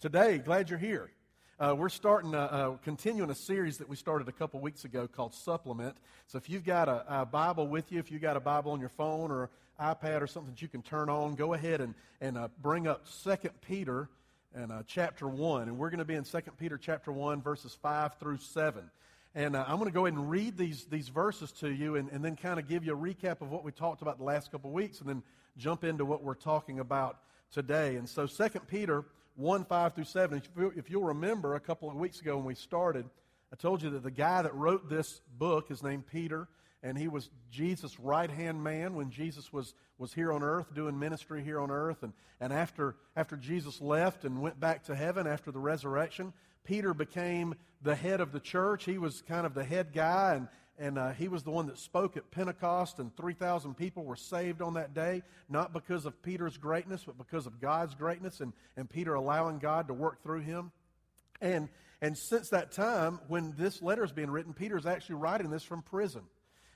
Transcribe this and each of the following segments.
Today, glad you're here. Uh, we're starting, a, continuing a series that we started a couple weeks ago called Supplement. So if you've got a, a, Bible with you, if you've got a Bible on your phone or iPad or something that you can turn on, go ahead and, and uh, bring up 2 Peter and uh, chapter 1. And we're going to be in 2 Peter chapter 1, verses 5 through 7. And uh, I'm going to go ahead and read these, these verses to you and, and then kind of give you a recap of what we talked about the last couple weeks and then jump into what we're talking about today. And so 2 Peter 1 5 through 7. If you'll remember, a couple of weeks ago when we started, I told you that the guy that wrote this book is named Peter, and he was Jesus' right hand man when Jesus was, was here on earth, doing ministry here on earth. And, and after, after Jesus left and went back to heaven after the resurrection, Peter became the head of the church. He was kind of the head guy, and, and uh, he was the one that spoke at Pentecost, and 3,000 people were saved on that day, not because of Peter's greatness, but because of God's greatness and, and Peter allowing God to work through him. And, and since that time, when this letter is being written, Peter is actually writing this from prison.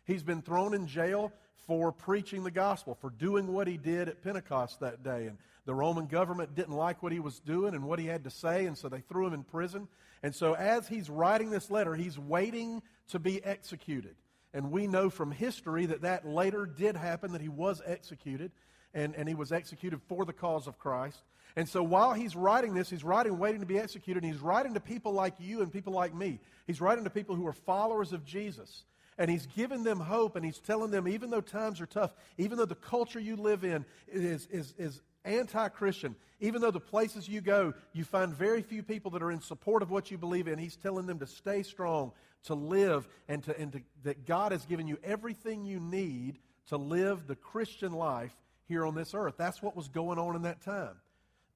He's been thrown in jail for preaching the gospel, for doing what he did at Pentecost that day. And the Roman government didn't like what he was doing and what he had to say, and so they threw him in prison. And so as he's writing this letter, he's waiting to be executed. And we know from history that that later did happen, that he was executed, and, and he was executed for the cause of Christ. And so while he's writing this, he's writing waiting to be executed, and he's writing to people like you and people like me. He's writing to people who are followers of Jesus. And he's giving them hope, and he's telling them, even though times are tough, even though the culture you live in is, is, is anti Christian, even though the places you go, you find very few people that are in support of what you believe in, he's telling them to stay strong, to live, and, to, and to, that God has given you everything you need to live the Christian life here on this earth. That's what was going on in that time.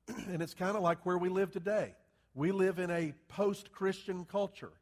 and it's kind of like where we live today. We live in a post Christian culture.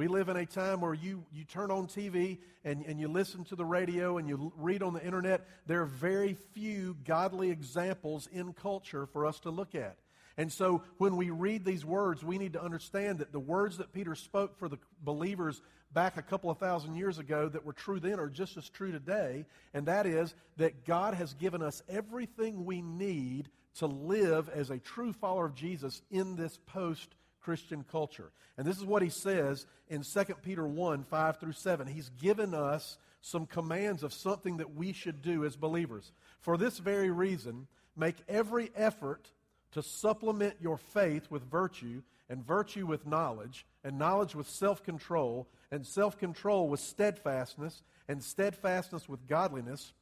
We live in a time where you, you turn on TV and, and you listen to the radio and you read on the internet. There are very few godly examples in culture for us to look at. And so when we read these words, we need to understand that the words that Peter spoke for the believers back a couple of thousand years ago that were true then are just as true today. And that is that God has given us everything we need to live as a true follower of Jesus in this post Christian culture. And this is what he says in 2 Peter 1 5 through 7. He's given us some commands of something that we should do as believers. For this very reason, make every effort to supplement your faith with virtue, and virtue with knowledge, and knowledge with self control, and self control with steadfastness, and steadfastness with godliness,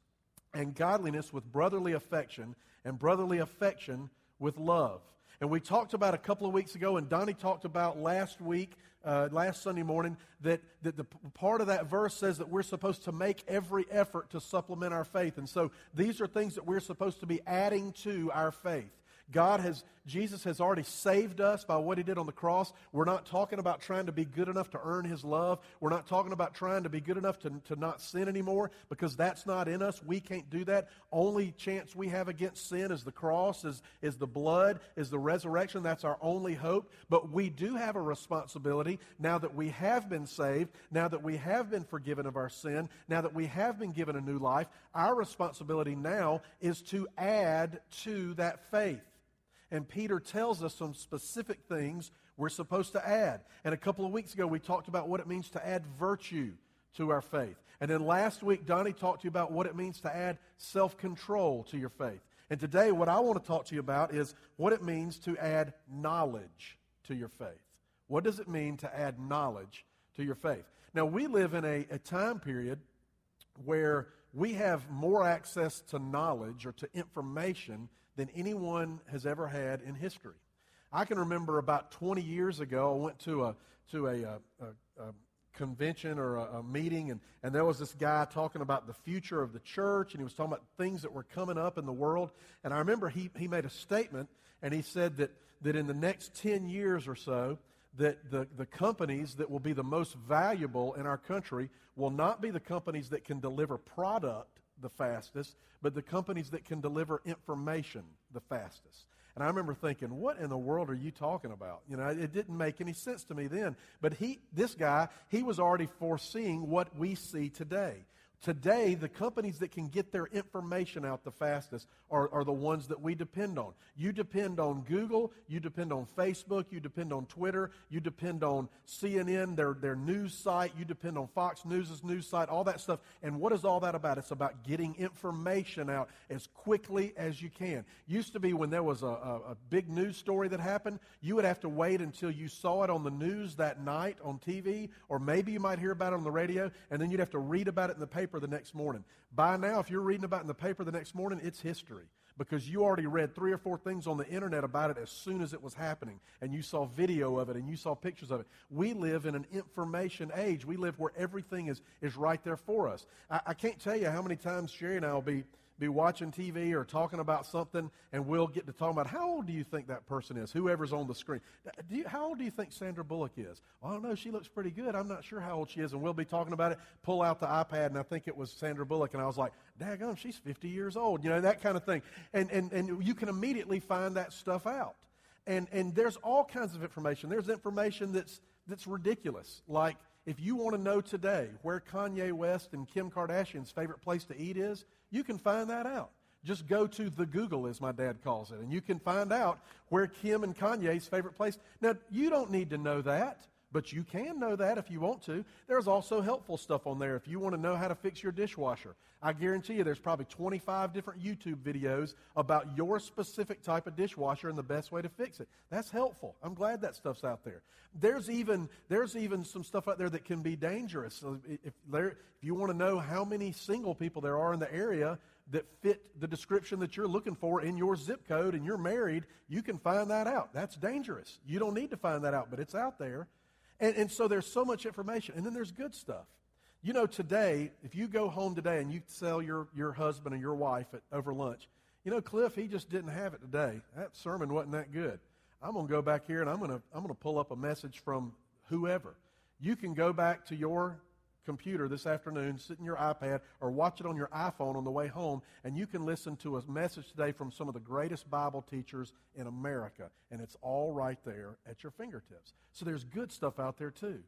and godliness with brotherly affection, and brotherly affection with love. And we talked about a couple of weeks ago, and Donnie talked about last week, uh, last Sunday morning, that, that the part of that verse says that we're supposed to make every effort to supplement our faith. And so these are things that we're supposed to be adding to our faith. God has, Jesus has already saved us by what he did on the cross. We're not talking about trying to be good enough to earn his love. We're not talking about trying to be good enough to, to not sin anymore because that's not in us. We can't do that. Only chance we have against sin is the cross, is, is the blood, is the resurrection. That's our only hope. But we do have a responsibility now that we have been saved, now that we have been forgiven of our sin, now that we have been given a new life. Our responsibility now is to add to that faith. And Peter tells us some specific things we're supposed to add. And a couple of weeks ago, we talked about what it means to add virtue to our faith. And then last week, Donnie talked to you about what it means to add self control to your faith. And today, what I want to talk to you about is what it means to add knowledge to your faith. What does it mean to add knowledge to your faith? Now, we live in a, a time period where we have more access to knowledge or to information than anyone has ever had in history. I can remember about 20 years ago, I went to a, to a, a, a, a convention or a, a, meeting, and, and there was this guy talking about the future of the church, and he was talking about things that were coming up in the world. And I remember he, he made a statement, and he said that, that in the next 10 years or so, that the, the companies that will be the most valuable in our country will not be the companies that can deliver product the fastest, but the companies that can deliver information the fastest. And I remember thinking, what in the world are you talking about? You know, it didn't make any sense to me then. But he, this guy, he was already foreseeing what we see today. Today, the companies that can get their information out the fastest are, are the ones that we depend on. You depend on Google, you depend on Facebook, you depend on Twitter, you depend on CNN, their, their news site, you depend on Fox News' news site, all that stuff. And what is all that about? It's about getting information out as quickly as you can. Used to be when there was a, a, a big news story that happened, you would have to wait until you saw it on the news that night on TV, or maybe you might hear about it on the radio, and then you'd have to read about it in the paper paper the next morning. By now, if you're reading about it in the paper the next morning, it's history because you already read three or four things on the internet about it as soon as it was happening, and you saw video of it and you saw pictures of it. We live in an information age. We live where everything is, is right there for us. I, I can't tell you how many times Sherry and I will be be watching TV or talking about something, and we'll get to talking about how old do you think that person is, whoever's on the screen. You, how old do you think Sandra Bullock is? Well, I don't know. She looks pretty good. I'm not sure how old she is, and we'll be talking about it. Pull out the iPad, and I think it was Sandra Bullock, and I was like, daggone, she's 50 years old. You know, that kind of thing. And, and, and you can immediately find that stuff out. And, and there's all kinds of information. There's information that's, that's ridiculous, like if you want to know today where Kanye West and Kim Kardashian's favorite place to eat is, you can find that out. Just go to the Google, as my dad calls it, and you can find out where Kim and Kanye's favorite place. Now, you don't need to know that. But you can know that if you want to. There's also helpful stuff on there if you want to know how to fix your dishwasher. I guarantee you there's probably 25 different YouTube videos about your specific type of dishwasher and the best way to fix it. That's helpful. I'm glad that stuff's out there. There's even, there's even some stuff out there that can be dangerous. So if, there, if you want to know how many single people there are in the area that fit the description that you're looking for in your zip code and you're married, you can find that out. That's dangerous. You don't need to find that out, but it's out there. And, and so there's so much information. And then there's good stuff. You know, today, if you go home today and you tell your, your husband and your wife at, over lunch, you know, Cliff, he just didn't have it today. That sermon wasn't that good. I'm going to go back here and I'm going to, I'm going to pull up a message from whoever. You can go back to your computer this afternoon, sit in your iPad, or watch it on your iPhone on the way home, and you can listen to a message today from some of the greatest Bible teachers in America. And it's all right there at your fingertips. So there's good stuff out there, too.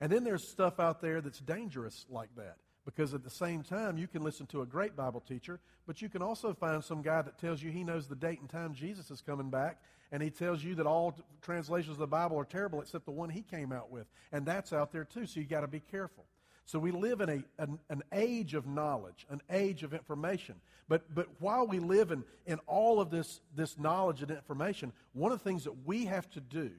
And then there's stuff out there that's dangerous like that. Because at the same time, you can listen to a great Bible teacher, but you can also find some guy that tells you he knows the date and time Jesus is coming back, and he tells you that all translations of the Bible are terrible except the one he came out with. And that's out there too, so you got to be careful. So we live in a, an, an, age of knowledge, an age of information. But, but while we live in, in all of this, this knowledge and information, one of the things that we have to do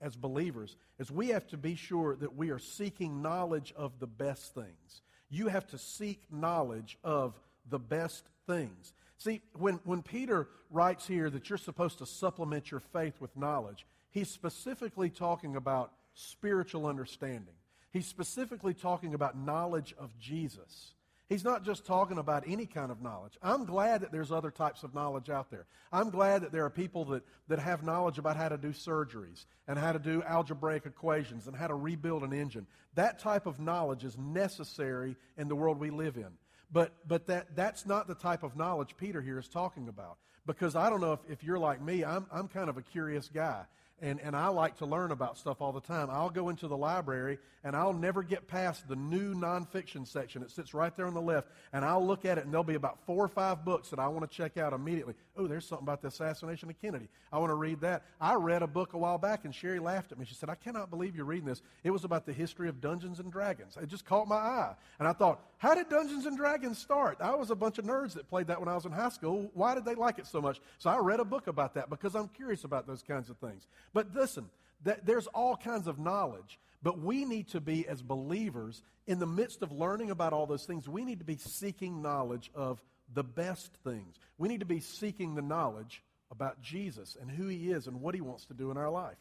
as believers is we have to be sure that we are seeking knowledge of the best things. You have to seek knowledge of the best things. See, when, when Peter writes here that you're supposed to supplement your faith with knowledge, he's specifically talking about spiritual understanding. He's specifically talking about knowledge of Jesus. He's not just talking about any kind of knowledge. I'm glad that there's other types of knowledge out there. I'm glad that there are people that, that have knowledge about how to do surgeries and how to do algebraic equations and how to rebuild an engine. That type of knowledge is necessary in the world we live in. But, but that, that's not the type of knowledge Peter here is talking about. Because I don't know if, if you're like me, I'm, I'm kind of a curious guy and, and I like to learn about stuff all the time. I'll go into the library and I'll never get past the new nonfiction section. It sits right there on the left, and I'll look at it, and there'll be about four or five books that I want to check out immediately. Oh, there's something about the assassination of Kennedy. I want to read that. I read a book a while back, and Sherry laughed at me. She said, I cannot believe you're reading this. It was about the history of Dungeons and Dragons. It just caught my eye. And I thought, how did Dungeons and Dragons start? I was a bunch of nerds that played that when I was in high school. Why did they like it so much? So I read a book about that because I'm curious about those kinds of things. But listen, that there's all kinds of knowledge, but we need to be, as believers, in the midst of learning about all those things, we need to be seeking knowledge of the best things. We need to be seeking the knowledge about Jesus and who he is and what he wants to do in our life.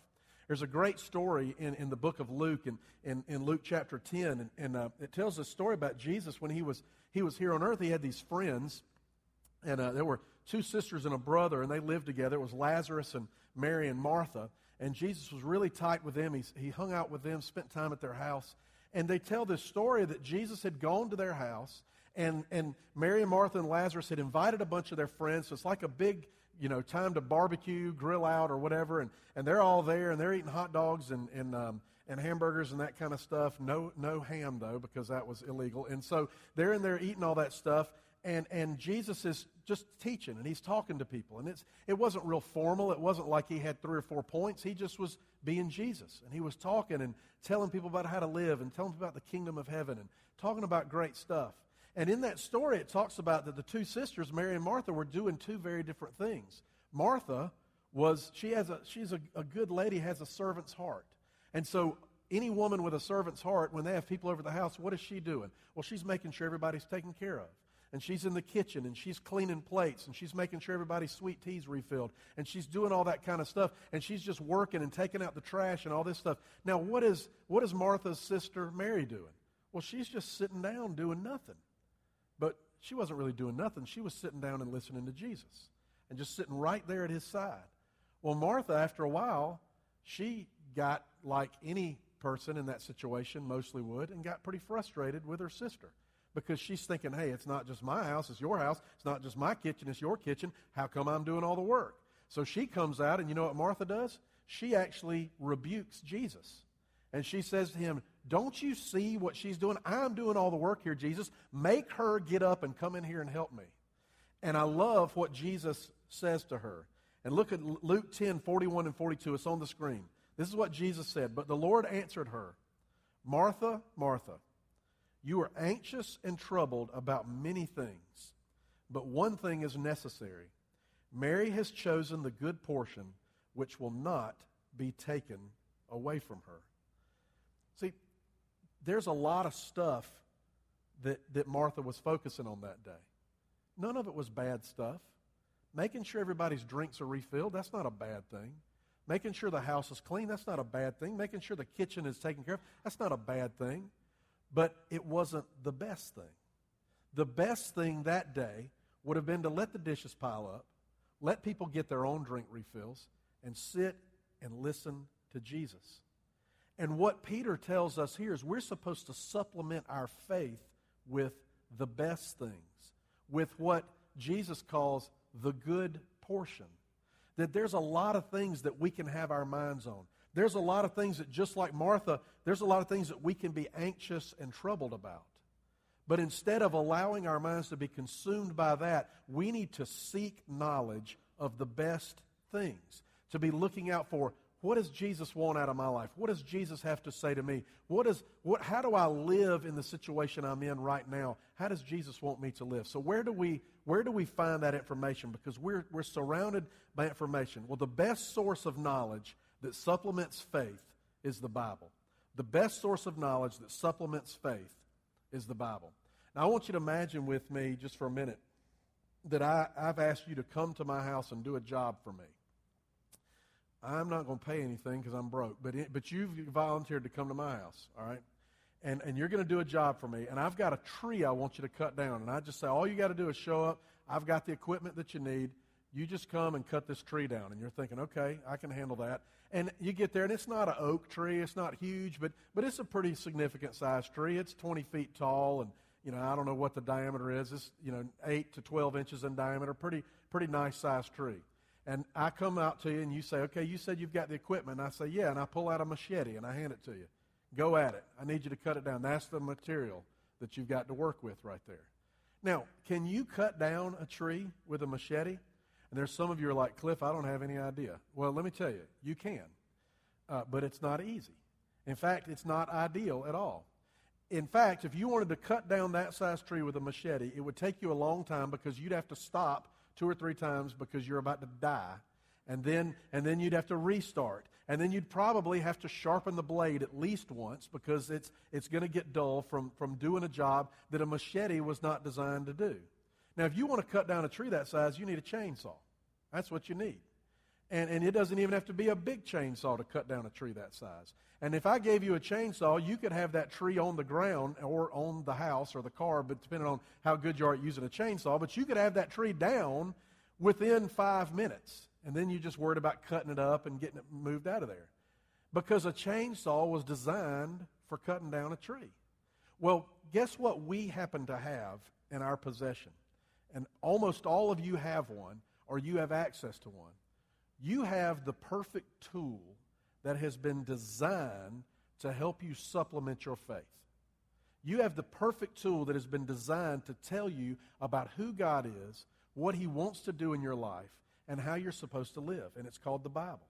There's a great story in, in the book of Luke, in, in, in Luke chapter 10, and, and uh, it tells a story about Jesus when he was, he was here on earth. He had these friends, and uh, there were two sisters and a brother, and they lived together. It was Lazarus and Mary and Martha and Jesus was really tight with them. He, he hung out with them, spent time at their house. And they tell this story that Jesus had gone to their house, and, and Mary and Martha and Lazarus had invited a bunch of their friends. So it's like a big, you know, time to barbecue, grill out, or whatever. And, and they're all there, and they're eating hot dogs and, and, um, and hamburgers and that kind of stuff. No, no ham though, because that was illegal. And so they're in there eating all that stuff, and, and Jesus is just teaching and he's talking to people. And it's, it wasn't real formal. It wasn't like he had three or four points. He just was being Jesus. And he was talking and telling people about how to live and telling people about the kingdom of heaven and talking about great stuff. And in that story, it talks about that the two sisters, Mary and Martha, were doing two very different things. Martha was, she has a, she's a, a good lady, has a servant's heart. And so any woman with a servant's heart, when they have people over the house, what is she doing? Well, she's making sure everybody's taken care of and she's in the kitchen and she's cleaning plates and she's making sure everybody's sweet tea's refilled and she's doing all that kind of stuff and she's just working and taking out the trash and all this stuff. Now, what is, what is Martha's sister Mary doing? Well, she's just sitting down doing nothing. But she wasn't really doing nothing. She was sitting down and listening to Jesus and just sitting right there at his side. Well, Martha, after a while, she got like any person in that situation mostly would and got pretty frustrated with her sister because she's thinking, hey, it's not just my house, it's your house. It's not just my kitchen, it's your kitchen. How come I'm doing all the work? So she comes out, and you know what Martha does? She actually rebukes Jesus. And she says to him, Don't you see what she's doing? I'm doing all the work here, Jesus. Make her get up and come in here and help me. And I love what Jesus says to her. And look at Luke 10 41 and 42. It's on the screen. This is what Jesus said. But the Lord answered her, Martha, Martha. You are anxious and troubled about many things, but one thing is necessary. Mary has chosen the good portion which will not be taken away from her. There's a lot of stuff that, that Martha was focusing on that day. None of it was bad stuff. Making sure everybody's drinks are refilled, that's not a bad thing. Making sure the house is clean, that's not a bad thing. Making sure the kitchen is taken care of, that's not a bad thing. But it wasn't the best thing. The best thing that day would have been to let the dishes pile up, let people get their own drink refills, and sit and listen to Jesus. And what Peter tells us here is we're supposed to supplement our faith with the best things, with what Jesus calls the good portion. That there's a lot of things that we can have our minds on. There's a lot of things that, just like Martha, there's a lot of things that we can be anxious and troubled about. But instead of allowing our minds to be consumed by that, we need to seek knowledge of the best things. To be looking out for what does Jesus want out of my life? What does Jesus have to say to me? What is, what, how do I live in the situation I'm in right now? How does Jesus want me to live? So where do we, where do we find that information? Because we're, we're surrounded by information. Well, the best source of knowledge that supplements faith is the Bible. The best source of knowledge that supplements faith is the Bible. Now, I want you to imagine with me just for a minute that I, I've asked you to come to my house and do a job for me. I'm not going to pay anything because I'm broke, but, it, but you've volunteered to come to my house, all right? And, and you're going to do a job for me, and I've got a tree I want you to cut down. And I just say, all you got to do is show up. I've got the equipment that you need. You just come and cut this tree down. And you're thinking, okay, I can handle that. And you get there, and it's not an oak tree. It's not huge, but, but it's a pretty significant sized tree. It's 20 feet tall, and, you know, I don't know what the diameter is. It's, you know, 8 to 12 inches in diameter. Pretty, pretty nice sized tree. And I come out to you, and you say, okay, you said you've got the equipment. And I say, yeah, and I pull out a machete, and I hand it to you. Go at it. I need you to cut it down. That's the material that you've got to work with right there. Now, can you cut down a tree with a machete? And there's some of you are like, Cliff, I don't have any idea. Well, let me tell you, you can. Uh, but it's not easy. In fact, it's not ideal at all. In fact, if you wanted to cut down that size tree with a machete, it would take you a long time because you'd have to stop two or three times because you're about to die. And then, and then you'd have to restart. And then you'd probably have to sharpen the blade at least once because it's, it's going to get dull from, from doing a job that a machete was not designed to do. Now, if you want to cut down a tree that size, you need a chainsaw. That's what you need. And, and it doesn't even have to be a big chainsaw to cut down a tree that size. And if I gave you a chainsaw, you could have that tree on the ground or on the house or the car, but depending on how good you are at using a chainsaw, but you could have that tree down within five minutes. And then you just worried about cutting it up and getting it moved out of there. Because a chainsaw was designed for cutting down a tree. Well, guess what we happen to have in our possession? and almost all of you have one, or you have access to one, you have the perfect tool that has been designed to help you supplement your faith. You have the perfect tool that has been designed to tell you about who God is, what He wants to do in your life, and how you're supposed to live. And it's called the Bible.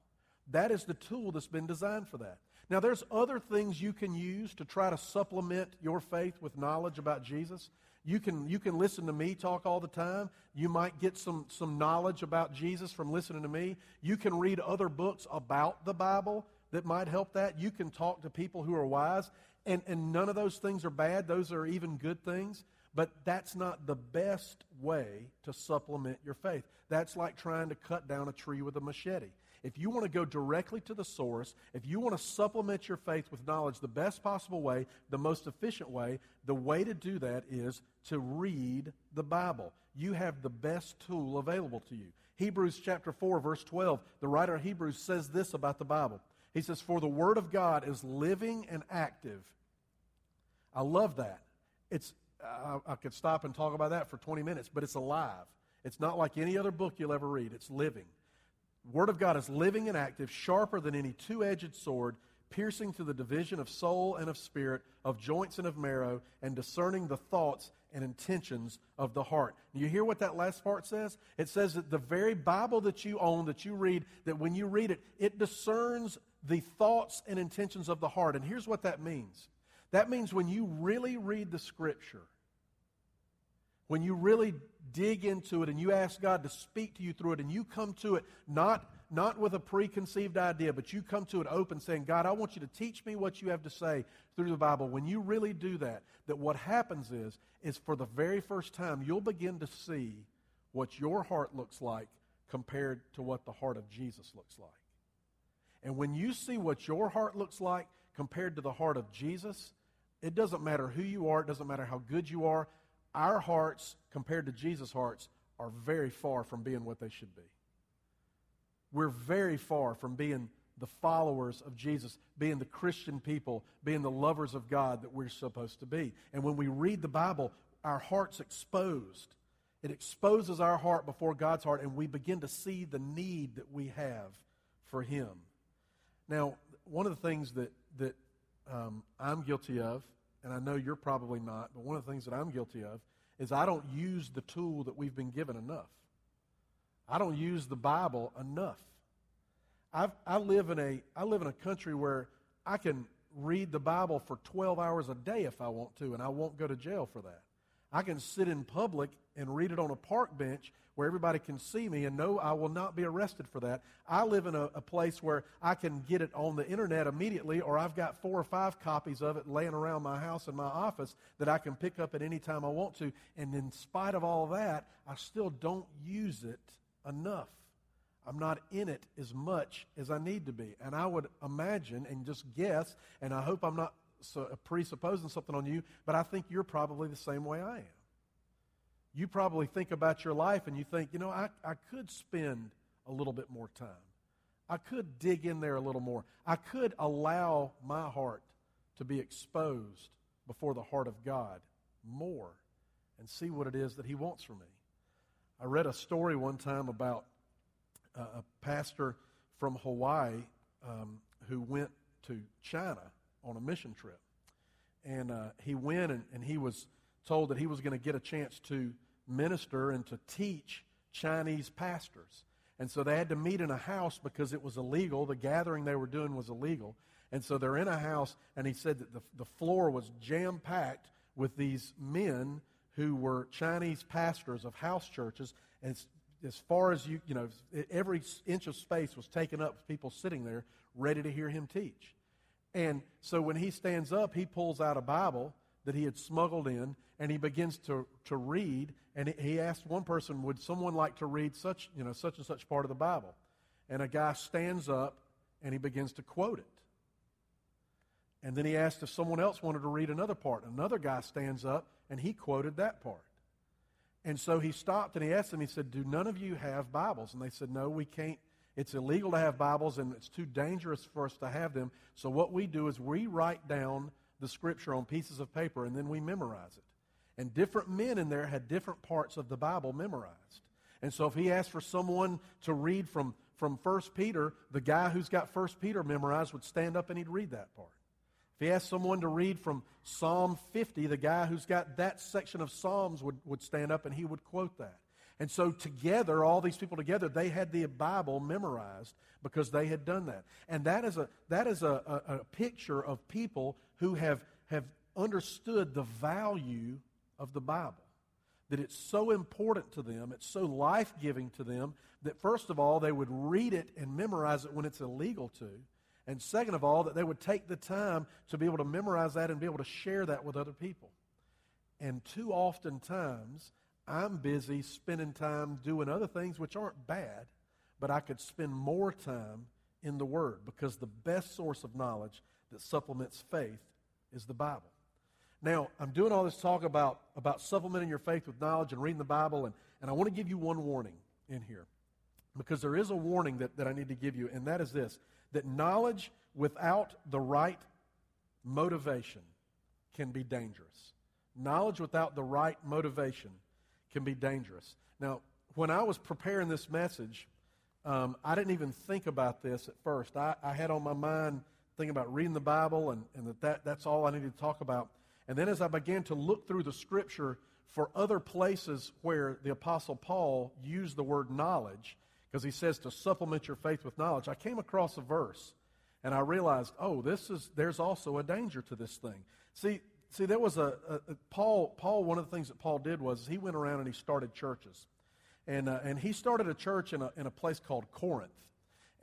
That is the tool that's been designed for that. Now, there's other things you can use to try to supplement your faith with knowledge about Jesus. You can, you can listen to me talk all the time. You might get some, some knowledge about Jesus from listening to me. You can read other books about the Bible that might help that. You can talk to people who are wise. And, and none of those things are bad, those are even good things. But that's not the best way to supplement your faith. That's like trying to cut down a tree with a machete. If you want to go directly to the source, if you want to supplement your faith with knowledge the best possible way, the most efficient way, the way to do that is to read the Bible. You have the best tool available to you. Hebrews chapter 4 verse 12, the writer of Hebrews says this about the Bible. He says, For the Word of God is living and active. I love that. It's, I, I could stop and talk about that for 20 minutes, but it's alive. It's not like any other book you'll ever read, it's living. Word of God is living and active, sharper than any two edged sword, piercing to the division of soul and of spirit, of joints and of marrow, and discerning the thoughts and intentions of the heart. You hear what that last part says? It says that the very Bible that you own, that you read, that when you read it, it discerns the thoughts and intentions of the heart. And here's what that means that means when you really read the Scripture, when you really dig into it and you ask God to speak to you through it, and you come to it not, not with a preconceived idea, but you come to it open saying, God, I want you to teach me what you have to say through the Bible. When you really do that, that what happens is, is for the very first time, you'll begin to see what your heart looks like compared to what the heart of Jesus looks like. And when you see what your heart looks like compared to the heart of Jesus, it doesn't matter who you are, it doesn't matter how good you are. Our hearts, compared to Jesus' hearts, are very far from being what they should be. We're very far from being the followers of Jesus, being the Christian people, being the lovers of God that we're supposed to be. And when we read the Bible, our heart's exposed. It exposes our heart before God's heart, and we begin to see the need that we have for Him. Now, one of the things that, that um, I'm guilty of, and I know you're probably not, but one of the things that I'm guilty of is I don't use the tool that we've been given enough. I don't use the Bible enough. I've, I, live in a, I live in a country where I can read the Bible for 12 hours a day if I want to, and I won't go to jail for that. I can sit in public and read it on a park bench where everybody can see me and know I will not be arrested for that. I live in a, a, place where I can get it on the internet immediately, or I've got four or five copies of it laying around my house and my office that I can pick up at any time I want to. And in spite of all that, I still don't use it enough. I'm not in it as much as I need to be. And I would imagine and just guess, and I hope I'm not presupposing something on you, but I think you're probably the same way I am you probably think about your life and you think, you know, I, I could spend a little bit more time. I could dig in there a little more. I could allow my heart to be exposed before the heart of God more and see what it is that He wants from me. I read a story one time about a, a pastor from Hawaii um, who went to China on a mission trip. And uh, he went and, and he was told that he was going to get a chance to minister and to teach Chinese pastors. And so they had to meet in a house because it was illegal. The gathering they were doing was illegal. And so they're in a house, and he said that the, the floor was jam packed with these men who were Chinese pastors of house churches. And as, far as you, you know, every inch of space was taken up with people sitting there ready to hear him teach. And so when he stands up, he pulls out a Bible that he had smuggled in, and he begins to, to read. And he asked one person, Would someone like to read such, you know, such and such part of the Bible? And a guy stands up and he begins to quote it. And then he asked if someone else wanted to read another part. Another guy stands up and he quoted that part. And so he stopped and he asked them, he said, Do none of you have Bibles? And they said, No, we can't. It's illegal to have Bibles and it's too dangerous for us to have them. So what we do is we write down the scripture on pieces of paper and then we memorize it. And different men in there had different parts of the Bible memorized. And so if he asked for someone to read from, from 1 Peter, the guy who's got 1 Peter memorized would stand up and he'd read that part. If he asked someone to read from Psalm 50, the guy who's got that section of Psalms would, would stand up and he would quote that. And so, together, all these people together, they had the Bible memorized because they had done that. And that is a, that is a, a, a picture of people who have, have understood the value of the Bible. That it's so important to them, it's so life giving to them, that first of all, they would read it and memorize it when it's illegal to. And second of all, that they would take the time to be able to memorize that and be able to share that with other people. And too often times, I'm busy spending time doing other things which aren't bad, but I could spend more time in the Word because the best source of knowledge that supplements faith is the Bible. Now, I'm doing all this talk about, about supplementing your faith with knowledge and reading the Bible, and, and I want to give you one warning in here because there is a warning that, that I need to give you, and that is this that knowledge without the right motivation can be dangerous. Knowledge without the right motivation can be dangerous. Now, when I was preparing this message, um, I didn't even think about this at first. I, I, had on my mind thinking about reading the Bible and, and that, that that's all I needed to talk about. And then as I began to look through the scripture for other places where the Apostle Paul used the word knowledge, because he says to supplement your faith with knowledge, I came across a verse and I realized, oh, this is there's also a danger to this thing. See, see, there was a, a, a, Paul. Paul. One of the things that Paul did was he went around and he started churches, and uh, and he started a church in a in a place called Corinth.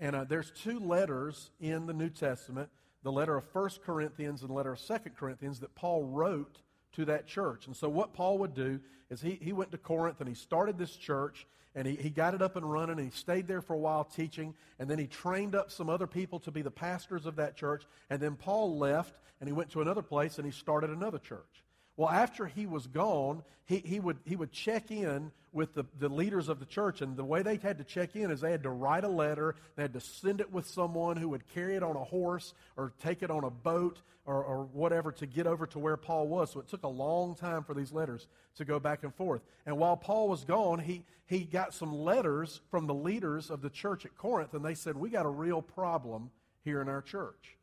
And uh, there's two letters in the New Testament: the letter of First Corinthians and the letter of Second Corinthians that Paul wrote to that church. And so what Paul would do is he he went to Corinth and he started this church and he, he got it up and running and he stayed there for a while teaching and then he trained up some other people to be the pastors of that church and then paul left and he went to another place and he started another church well after he was gone he, he, would, he would check in with the, the leaders of the church and the way they had to check in is they had to write a letter they had to send it with someone who would carry it on a horse or take it on a boat or, or whatever to get over to where paul was so it took a long time for these letters to go back and forth and while paul was gone he, he got some letters from the leaders of the church at Corinth, and they said, We got a real problem here in our church.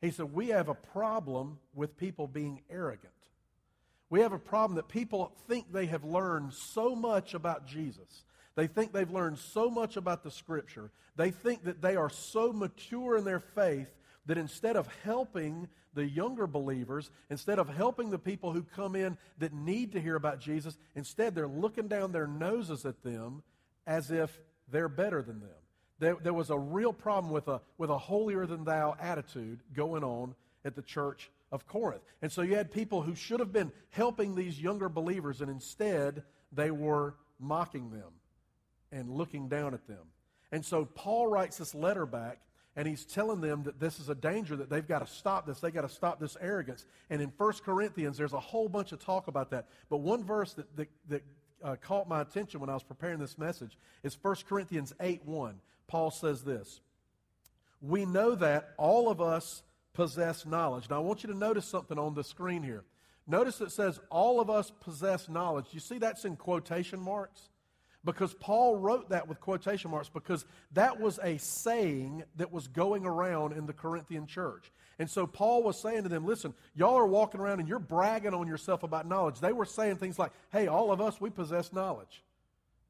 He said, We have a problem with people being arrogant. We have a problem that people think they have learned so much about Jesus. They think they've learned so much about the Scripture. They think that they are so mature in their faith that instead of helping the younger believers, instead of helping the people who come in that need to hear about Jesus, instead they're looking down their noses at them as if they're better than them. There, there was a real problem with a, with a holier than thou attitude going on at the church of Corinth. And so you had people who should have been helping these younger believers, and instead they were mocking them and looking down at them. And so Paul writes this letter back and he's telling them that this is a danger, that they've got to stop this. They've got to stop this arrogance. And in 1 Corinthians, there's a whole bunch of talk about that. But one verse that, that, that uh, caught my attention when I was preparing this message is 1 Corinthians 8 1. Paul says this We know that all of us possess knowledge. Now, I want you to notice something on the screen here. Notice it says, All of us possess knowledge. You see that's in quotation marks? Because Paul wrote that with quotation marks because that was a saying that was going around in the Corinthian church. And so Paul was saying to them, listen, y'all are walking around and you're bragging on yourself about knowledge. They were saying things like, hey, all of us, we possess knowledge.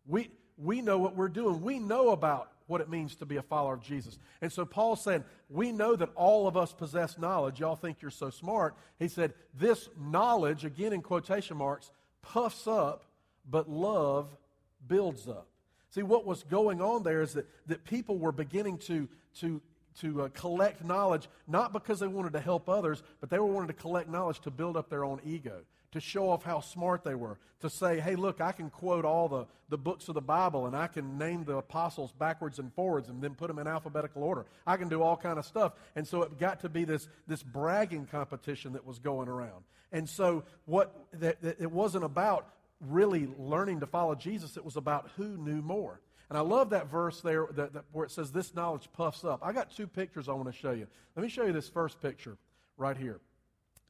We, we know what we're doing. We know about what it means to be a follower of Jesus. And so Paul's saying, we know that all of us possess knowledge. Y'all think you're so smart. He said, this knowledge, again in quotation marks, puffs up, but love builds up. See, what was going on there is that, that people were beginning to, to, to uh, collect knowledge, not because they wanted to help others, but they were wanting to collect knowledge to build up their own ego, to show off how smart they were, to say, hey, look, I can quote all the, the books of the Bible and I can name the apostles backwards and forwards and then put them in alphabetical order. I can do all kind of stuff. And so it got to be this, this bragging competition that was going around. And so what that, that it wasn't about really learning to follow Jesus, it was about who knew more. And I love that verse there that, that, where it says, This knowledge puffs up. I got two pictures I want to show you. Let me show you this first picture right here.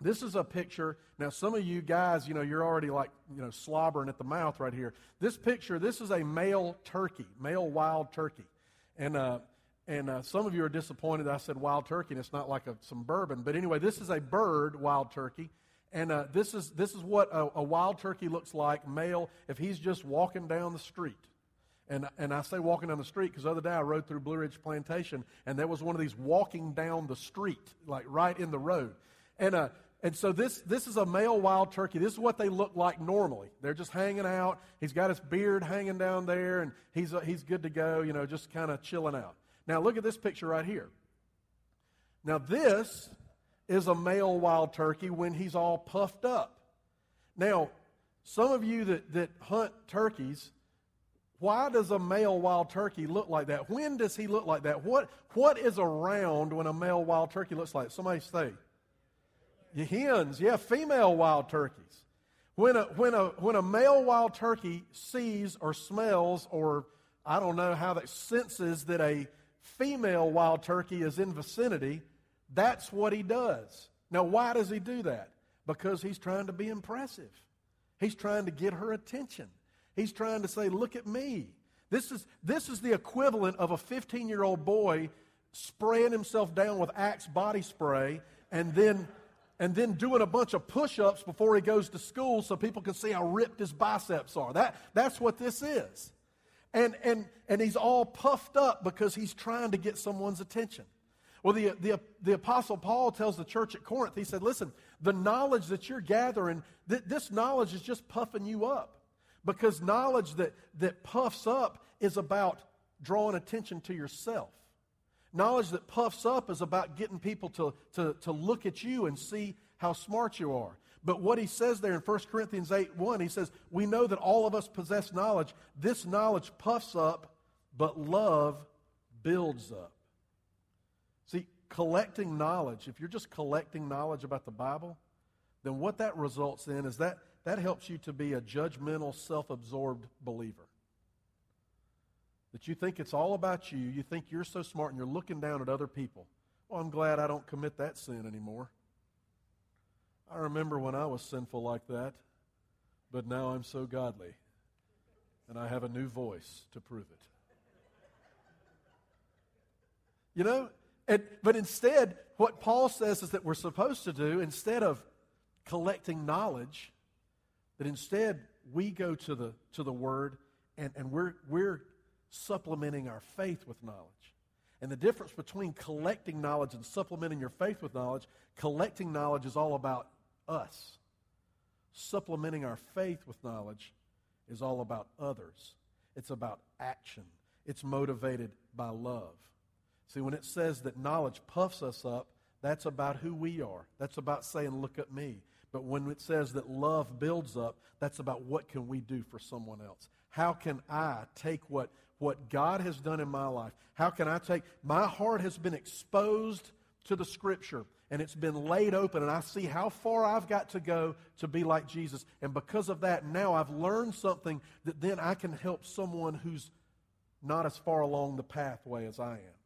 This is a picture. Now, some of you guys, you know, you're already like, you know, slobbering at the mouth right here. This picture, this is a male turkey, male wild turkey. And, uh, And uh, some of you are disappointed I said wild turkey, and it's not like a, some bourbon. But anyway, this is a bird, wild turkey. And uh, this, is, this is what a, a wild turkey looks like, male, if he's just walking down the street. And, and I say walking down the street because the other day I rode through Blue Ridge Plantation, and there was one of these walking down the street, like right in the road. And, uh, and so this, this is a male wild turkey. This is what they look like normally. They're just hanging out. He's got his beard hanging down there, and he's, uh, he's good to go, you know, just kind of chilling out. Now, look at this picture right here. Now, this is a male wild turkey when he's all puffed up. Now, some of you that, that hunt turkeys, why does a male wild turkey look like that? When does he look like that? What, what is around when a male wild turkey looks like? Somebody say. Hens, yeah, female wild turkeys. When a, when, a, when a male wild turkey sees or smells, or I don't know how that senses that a female wild turkey is in vicinity, that's what he does. Now, why does he do that? Because he's trying to be impressive. He's trying to get her attention. He's trying to say, Look at me. This is, this is the equivalent of a 15 year old boy spraying himself down with Axe body spray and then, and then doing a bunch of push ups before he goes to school so people can see how ripped his biceps are. That, that's what this is. And, and, and he's all puffed up because he's trying to get someone's attention. Well, the, the, the Apostle Paul tells the church at Corinth, he said, Listen, the knowledge that you're gathering, th- this knowledge is just puffing you up. Because knowledge that, that puffs up is about drawing attention to yourself. Knowledge that puffs up is about getting people to, to, to look at you and see how smart you are. But what he says there in 1 Corinthians 8 1, he says, We know that all of us possess knowledge. This knowledge puffs up, but love builds up. See, collecting knowledge, if you're just collecting knowledge about the Bible, then what that results in is that that helps you to be a judgmental, self absorbed believer. That you think it's all about you, you think you're so smart, and you're looking down at other people. Well, I'm glad I don't commit that sin anymore. I remember when I was sinful like that, but now I'm so godly, and I have a new voice to prove it. You know, and, but instead, what Paul says is that we're supposed to do, instead of collecting knowledge, that instead we go to the, to the Word and, and we're, we're supplementing our faith with knowledge. And the difference between collecting knowledge and supplementing your faith with knowledge, collecting knowledge is all about us. Supplementing our faith with knowledge is all about others. It's about action. It's motivated by love. See, when it says that knowledge puffs us up, that's about who we are. That's about saying, look at me. But when it says that love builds up, that's about what can we do for someone else. How can I take what, what God has done in my life? How can I take, my heart has been exposed to the scripture and it's been laid open and I see how far I've got to go to be like Jesus. And because of that, now I've learned something that then I can help someone who's not as far along the pathway as I am.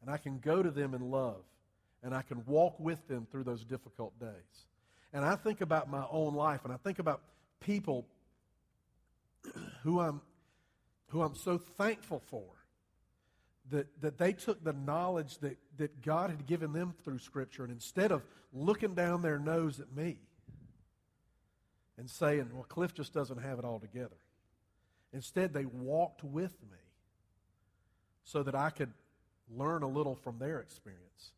And I can go to them in love and I can walk with them through those difficult days. And I think about my own life and I think about people who I'm, who I'm so thankful for that, that they took the knowledge that, that God had given them through Scripture, and instead of looking down their nose at me and saying, Well, Cliff just doesn't have it all together, instead they walked with me so that I could learn a little from their experience,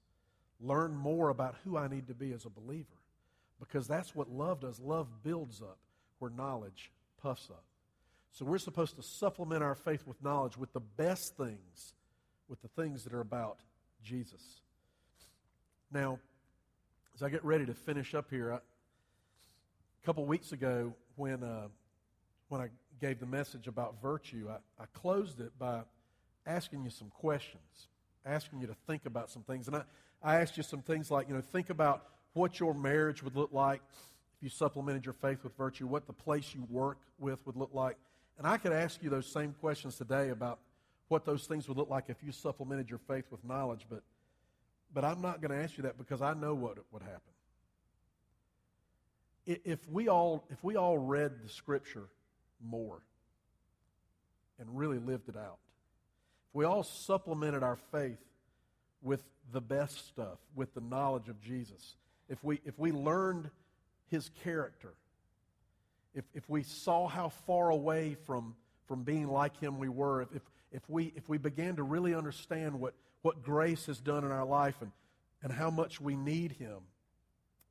learn more about who I need to be as a believer. Because that's what love does. Love builds up where knowledge puffs up. So we're supposed to supplement our faith with knowledge with the best things with the things that are about Jesus. Now, as I get ready to finish up here, I, a couple weeks ago when, uh, when I gave the message about virtue, I, I closed it by asking you some questions, asking you to think about some things. And I, I asked you some things like, you know, think about what your marriage would look like if you supplemented your faith with virtue, what the place you work with would look like. And I could ask you those same questions today about what those things would look like if you supplemented your faith with knowledge, but, but I'm not going to ask you that because I know what would happen. If we, all, if we all read the Scripture more and really lived it out, if we all supplemented our faith with the best stuff, with the knowledge of Jesus, if we, if we learned his character, if, if we saw how far away from, from being like him we were, if, if, if, we, if we began to really understand what, what grace has done in our life and, and how much we need him,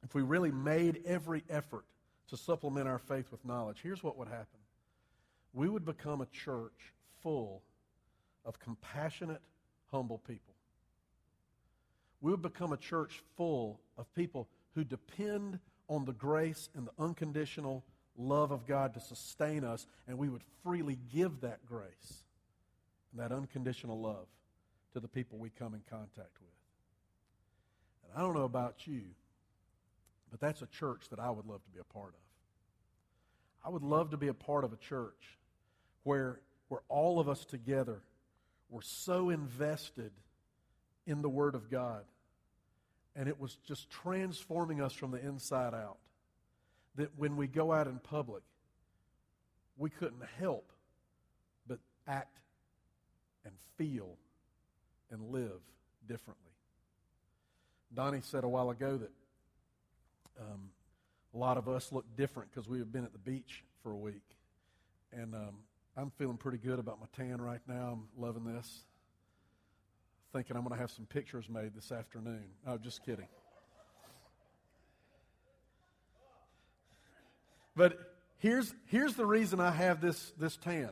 if we really made every effort to supplement our faith with knowledge, here's what would happen. We would become a church full of compassionate, humble people. We would become a church full of people who depend on the grace and the unconditional love of God to sustain us, and we would freely give that grace and that unconditional love to the people we come in contact with. And I don't know about you, but that's a church that I would love to be a part of. I would love to be a part of a church where, where all of us together were so invested in the Word of God and it was just transforming us from the inside out. That when we go out in public, we couldn't help but act and feel and live differently. Donnie said a while ago that um, a lot of us look different because we have been at the beach for a week. And um, I'm feeling pretty good about my tan right now. I'm loving this thinking I'm going to have some pictures made this afternoon. No, just kidding. But here's, here's the reason I have this, this tan.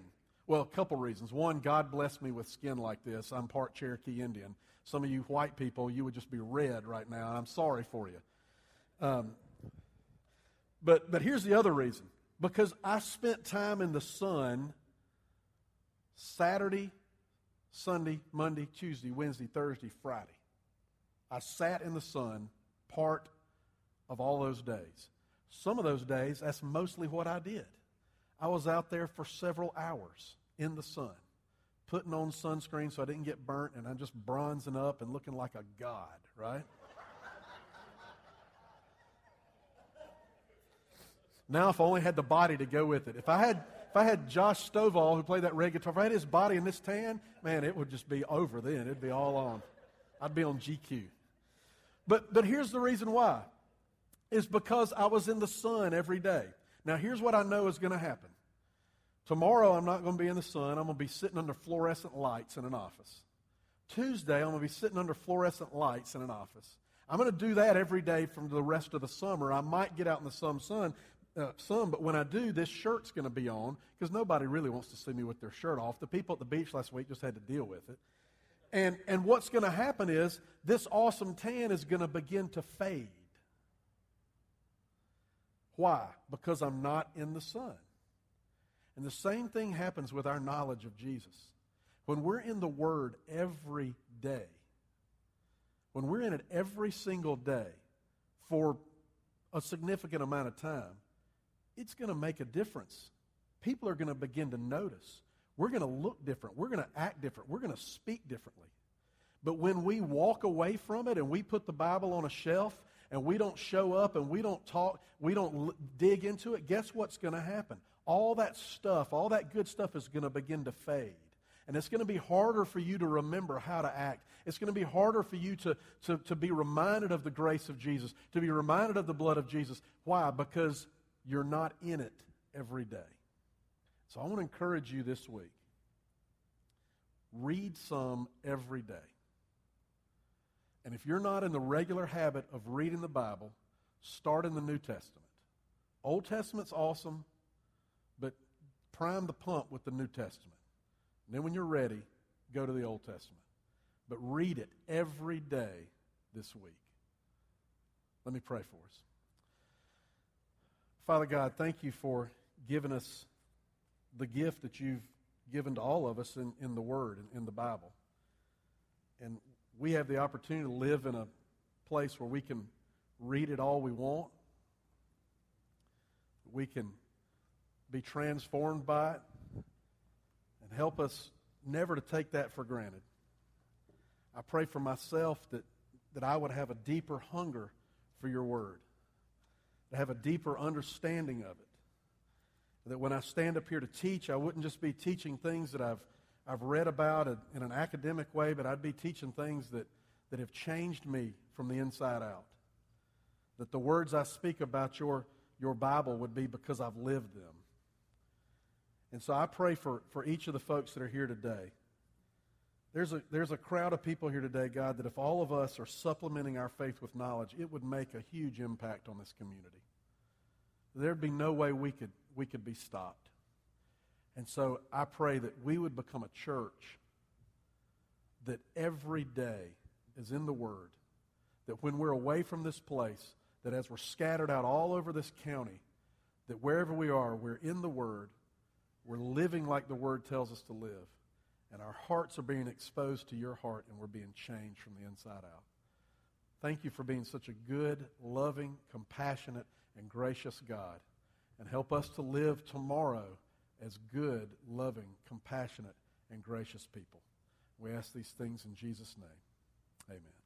Well, a couple reasons. One, God blessed me with skin like this. I'm part Cherokee Indian. Some of you white people, you would just be red right now, and I'm sorry for you. Um, but, but here's the other reason because I spent time in the sun Saturday Sunday, Monday, Tuesday, Wednesday, Thursday, Friday. I sat in the sun part of all those days. Some of those days, that's mostly what I did. I was out there for several hours in the sun, putting on sunscreen so I didn't get burnt, and I'm just bronzing up and looking like a god, right? now, if I only had the body to go with it. If I had if I had Josh Stovall, who played that red guitar, if I had his body in this tan, man, it would just be over then. It'd be all on. I'd be on GQ. But, but here's the reason why is because I was in the sun every day. Now, here's what I know is going to happen. Tomorrow, I'm not going to be in the sun. I'm going to be sitting under fluorescent lights in an office. Tuesday, I'm going to be sitting under fluorescent lights in an office. I'm going to do that every day from the rest of the summer. I might get out in the some sun, uh, some, but when I do, this shirt's going to be on because nobody really wants to see me with their shirt off. The people at the beach last week just had to deal with it. And, and what's going to happen is this awesome tan is going to begin to fade. Why? Because I'm not in the sun. And the same thing happens with our knowledge of Jesus. When we're in the Word every day, when we're in it every single day for a significant amount of time, it's going to make a difference. People are going to begin to notice. We're going to look different. We're going to act different. We're going to speak differently. But when we walk away from it and we put the Bible on a shelf and we don't show up and we don't talk, we don't dig into it, guess what's going to happen? All that stuff, all that good stuff is going to begin to fade. And it's going to be harder for you to remember how to act. It's going to be harder for you to, to, to be reminded of the grace of Jesus, to be reminded of the blood of Jesus. Why? Because you're not in it every day. So I want to encourage you this week read some every day. And if you're not in the regular habit of reading the Bible, start in the New Testament. Old Testament's awesome, but prime the pump with the New Testament. And then when you're ready, go to the Old Testament. But read it every day this week. Let me pray for us. Father God, thank you for giving us the gift that you've given to all of us in, in the Word, in, in the Bible. And we have the opportunity to live in a place where we can read it all we want. We can be transformed by it and help us never to take that for granted. I pray for myself that, that I would have a deeper hunger for your word to have a deeper understanding of it. That when I stand up here to teach, I wouldn't just be teaching things that I've I've read about it in an academic way, but I'd be teaching things that, that have changed me from the inside out. That the words I speak about your, your Bible would be because I've lived them. And so I pray for, for each of the folks that are here today. There's a, there's a crowd of people here today, God, that if all of us are supplementing our faith with knowledge, it would make a huge impact on this community. There'd be no way we could, we could be stopped. And so I pray that we would become a church that every day is in the Word. That when we're away from this place, that as we're scattered out all over this county, that wherever we are, we're in the Word, we're living like the Word tells us to live, and our hearts are being exposed to your heart, and we're being changed from the inside out. Thank you for being such a good, loving, compassionate, and gracious God. And help us to live tomorrow as good, loving, compassionate, and gracious people. We ask these things in Jesus' name. Amen.